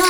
Count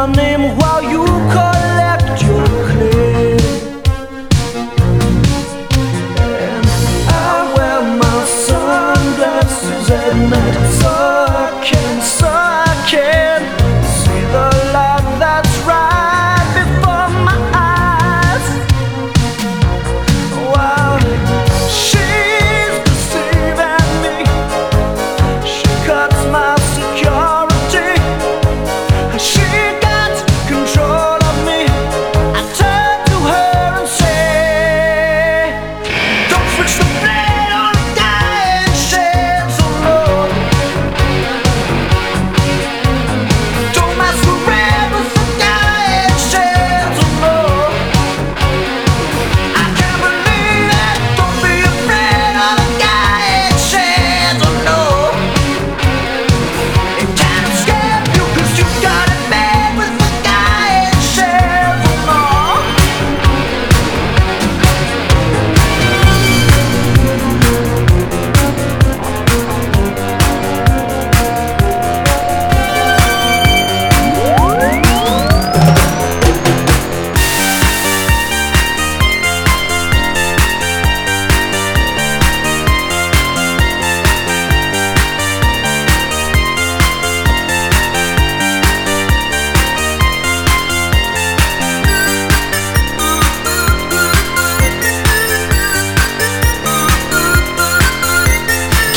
my name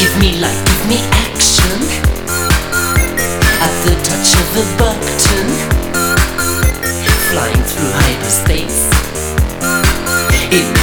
Give me life, give me action. At the touch of a button, flying through hyperspace. It